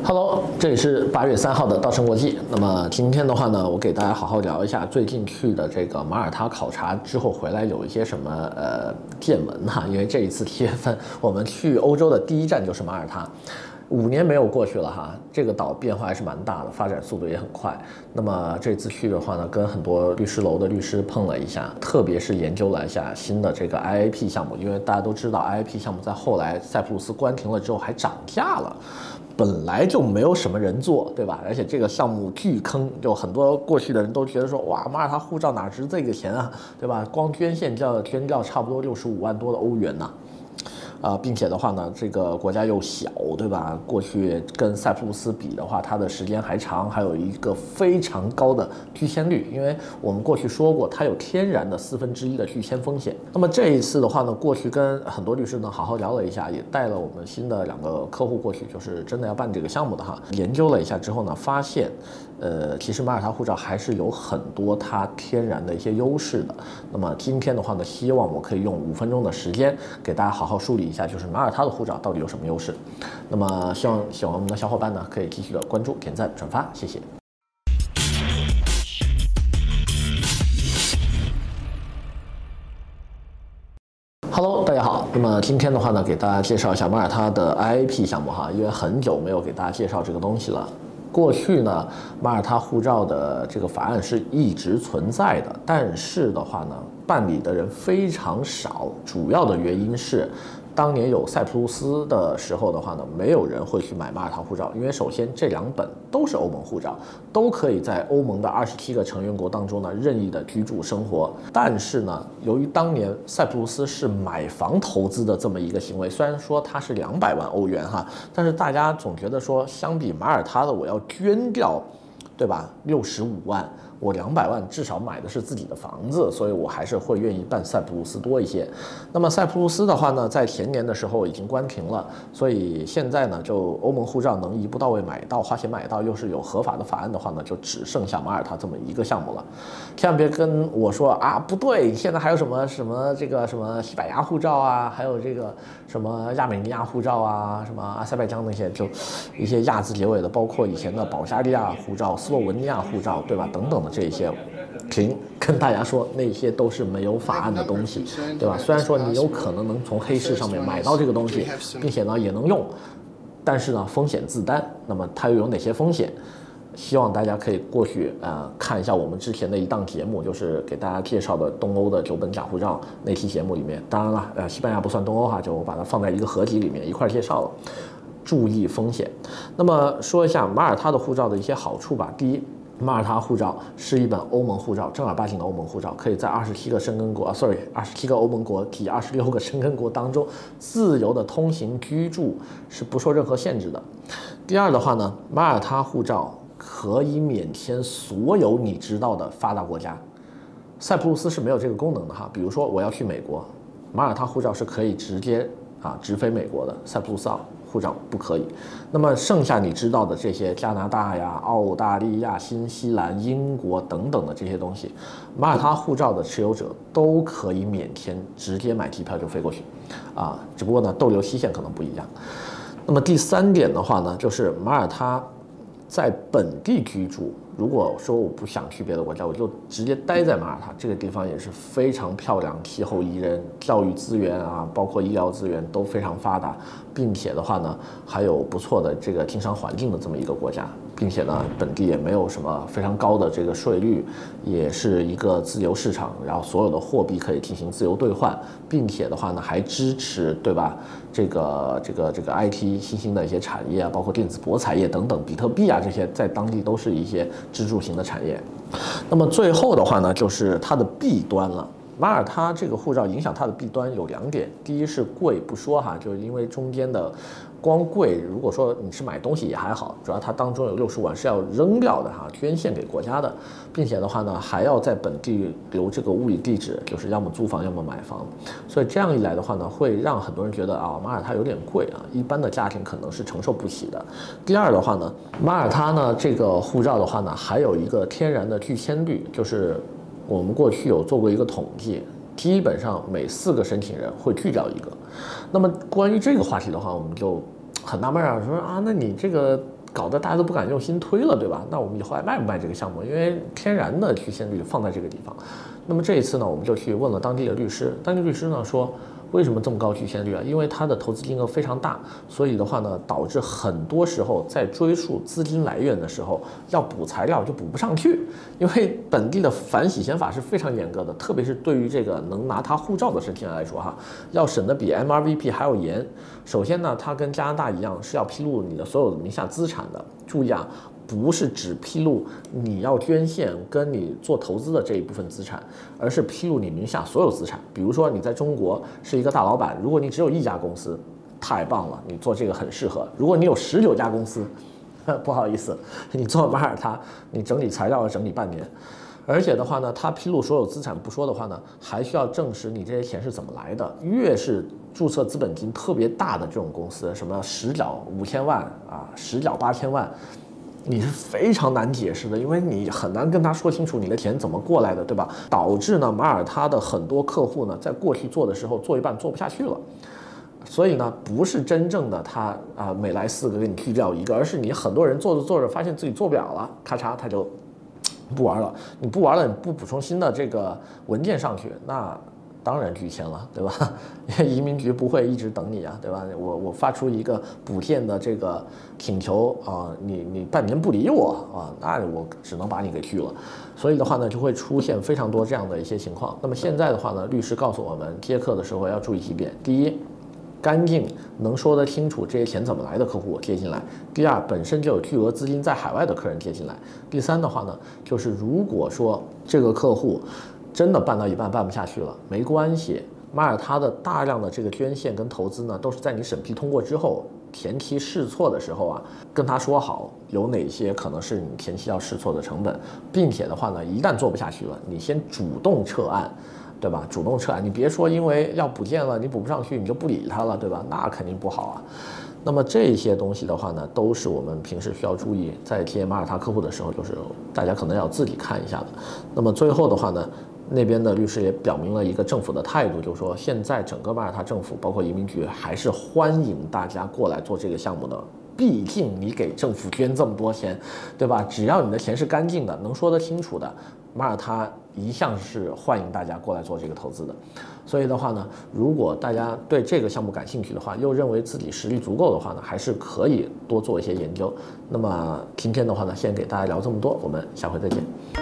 Hello，这里是八月三号的稻盛国际。那么今天的话呢，我给大家好好聊一下最近去的这个马耳他考察之后回来有一些什么呃见闻哈。因为这一次七月份我们去欧洲的第一站就是马耳他。五年没有过去了哈，这个岛变化还是蛮大的，发展速度也很快。那么这次去的话呢，跟很多律师楼的律师碰了一下，特别是研究了一下新的这个 IAP 项目，因为大家都知道 IIP 项目在后来塞浦路斯关停了之后还涨价了，本来就没有什么人做，对吧？而且这个项目巨坑，就很多过去的人都觉得说，哇，妈他护照哪值这个钱啊，对吧？光捐献就要捐掉差不多六十五万多的欧元呢。并且的话呢，这个国家又小，对吧？过去跟塞浦路斯比的话，它的时间还长，还有一个非常高的拒签率，因为我们过去说过，它有天然的四分之一的拒签风险。那么这一次的话呢，过去跟很多律师呢好好聊了一下，也带了我们新的两个客户过去，就是真的要办这个项目的哈。研究了一下之后呢，发现，呃，其实马耳他护照还是有很多它天然的一些优势的。那么今天的话呢，希望我可以用五分钟的时间给大家好好梳理一下，就是马耳他的护照到底有什么优势？那么希望喜欢我们的小伙伴呢，可以继续的关注、点赞、转发，谢谢。Hello，大家好。那么今天的话呢，给大家介绍一下马耳他的 IIP 项目哈，因为很久没有给大家介绍这个东西了。过去呢，马耳他护照的这个法案是一直存在的，但是的话呢，办理的人非常少，主要的原因是。当年有塞浦路斯的时候的话呢，没有人会去买马耳他护照，因为首先这两本都是欧盟护照，都可以在欧盟的二十七个成员国当中呢任意的居住生活。但是呢，由于当年塞浦路斯是买房投资的这么一个行为，虽然说它是两百万欧元哈，但是大家总觉得说相比马耳他的我要捐掉，对吧？六十五万。我两百万至少买的是自己的房子，所以我还是会愿意办塞浦路斯多一些。那么塞浦路斯的话呢，在前年的时候已经关停了，所以现在呢，就欧盟护照能一步到位买到，花钱买到，又是有合法的法案的话呢，就只剩下马耳他这么一个项目了。千万别跟我说啊，不对，现在还有什么什么这个什么西班牙护照啊，还有这个什么亚美尼亚护照啊，什么阿塞拜疆那些，就一些亚字结尾的，包括以前的保加利亚护照、斯洛文尼亚护照，对吧？等等的。这些，停跟大家说，那些都是没有法案的东西，对吧？虽然说你有可能能从黑市上面买到这个东西，并且呢也能用，但是呢风险自担。那么它又有哪些风险？希望大家可以过去呃看一下我们之前的一档节目，就是给大家介绍的东欧的九本假护照那期节目里面。当然了，呃，西班牙不算东欧哈，就把它放在一个合集里面一块介绍了。注意风险。那么说一下马耳他的护照的一些好处吧。第一。马耳他护照是一本欧盟护照，正儿八经的欧盟护照，可以在二十七个申根国，sorry，二十七个欧盟国及二十六个申根国当中自由的通行居住，是不受任何限制的。第二的话呢，马耳他护照可以免签所有你知道的发达国家，塞浦路斯是没有这个功能的哈。比如说我要去美国，马耳他护照是可以直接啊直飞美国的，塞浦路斯护照不可以，那么剩下你知道的这些加拿大呀、澳大利亚、新西兰、英国等等的这些东西，马耳他护照的持有者都可以免签，直接买机票就飞过去，啊，只不过呢逗留期限可能不一样。那么第三点的话呢，就是马耳他在本地居住。如果说我不想去别的国家，我就直接待在马耳他这个地方，也是非常漂亮，气候宜人，教育资源啊，包括医疗资源都非常发达，并且的话呢，还有不错的这个经商环境的这么一个国家，并且呢，本地也没有什么非常高的这个税率，也是一个自由市场，然后所有的货币可以进行自由兑换，并且的话呢，还支持对吧？这个这个这个 IT 新兴的一些产业啊，包括电子博彩业等等，比特币啊这些，在当地都是一些。支柱型的产业，那么最后的话呢，就是它的弊端了。马耳他这个护照影响它的弊端有两点，第一是贵不说哈，就是因为中间的光贵，如果说你是买东西也还好，主要它当中有六十万是要扔掉的哈，捐献给国家的，并且的话呢，还要在本地留这个物理地址，就是要么租房要么买房，所以这样一来的话呢，会让很多人觉得啊，马耳他有点贵啊，一般的家庭可能是承受不起的。第二的话呢，马耳他呢这个护照的话呢，还有一个天然的拒签率，就是。我们过去有做过一个统计，基本上每四个申请人会拒掉一个。那么关于这个话题的话，我们就很纳闷啊，说啊，那你这个搞得大家都不敢用心推了，对吧？那我们以后还卖不卖这个项目？因为天然的拒签率放在这个地方。那么这一次呢，我们就去问了当地的律师，当地律师呢说。为什么这么高拒签率啊？因为它的投资金额非常大，所以的话呢，导致很多时候在追溯资金来源的时候，要补材料就补不上去。因为本地的反洗钱法是非常严格的，特别是对于这个能拿他护照的申请人来说，哈，要审的比 MRVP 还要严。首先呢，它跟加拿大一样是要披露你的所有的名下资产的。注意啊。不是只披露你要捐献跟你做投资的这一部分资产，而是披露你名下所有资产。比如说你在中国是一个大老板，如果你只有一家公司，太棒了，你做这个很适合。如果你有十九家公司，不好意思，你做马耳他，你整理材料要整理半年。而且的话呢，他披露所有资产不说的话呢，还需要证实你这些钱是怎么来的。越是注册资本金特别大的这种公司，什么实缴五千万啊，实缴八千万。你是非常难解释的，因为你很难跟他说清楚你的钱怎么过来的，对吧？导致呢，马耳他的很多客户呢，在过去做的时候做一半做不下去了，所以呢，不是真正的他啊，每来四个给你去掉一个，而是你很多人做着做着发现自己做不了了，咔嚓他就不玩了。你不玩了，你不补充新的这个文件上去，那。当然拒签了，对吧？因为移民局不会一直等你啊，对吧？我我发出一个补件的这个请求啊，你你半年不理我啊，那我只能把你给拒了。所以的话呢，就会出现非常多这样的一些情况。那么现在的话呢，律师告诉我们，接客的时候要注意几点：第一，干净能说得清楚这些钱怎么来的客户接进来；第二，本身就有巨额资金在海外的客人接进来；第三的话呢，就是如果说这个客户。真的办到一半办不下去了，没关系。马耳他的大量的这个捐献跟投资呢，都是在你审批通过之后，前期试错的时候啊，跟他说好有哪些可能是你前期要试错的成本，并且的话呢，一旦做不下去了，你先主动撤案，对吧？主动撤案，你别说因为要补件了，你补不上去，你就不理他了，对吧？那肯定不好啊。那么这些东西的话呢，都是我们平时需要注意，在接马耳他客户的时候，就是大家可能要自己看一下的。那么最后的话呢，那边的律师也表明了一个政府的态度，就是说现在整个马耳他政府，包括移民局，还是欢迎大家过来做这个项目的。毕竟你给政府捐这么多钱，对吧？只要你的钱是干净的，能说得清楚的，马耳他一向是欢迎大家过来做这个投资的。所以的话呢，如果大家对这个项目感兴趣的话，又认为自己实力足够的话呢，还是可以多做一些研究。那么今天的话呢，先给大家聊这么多，我们下回再见。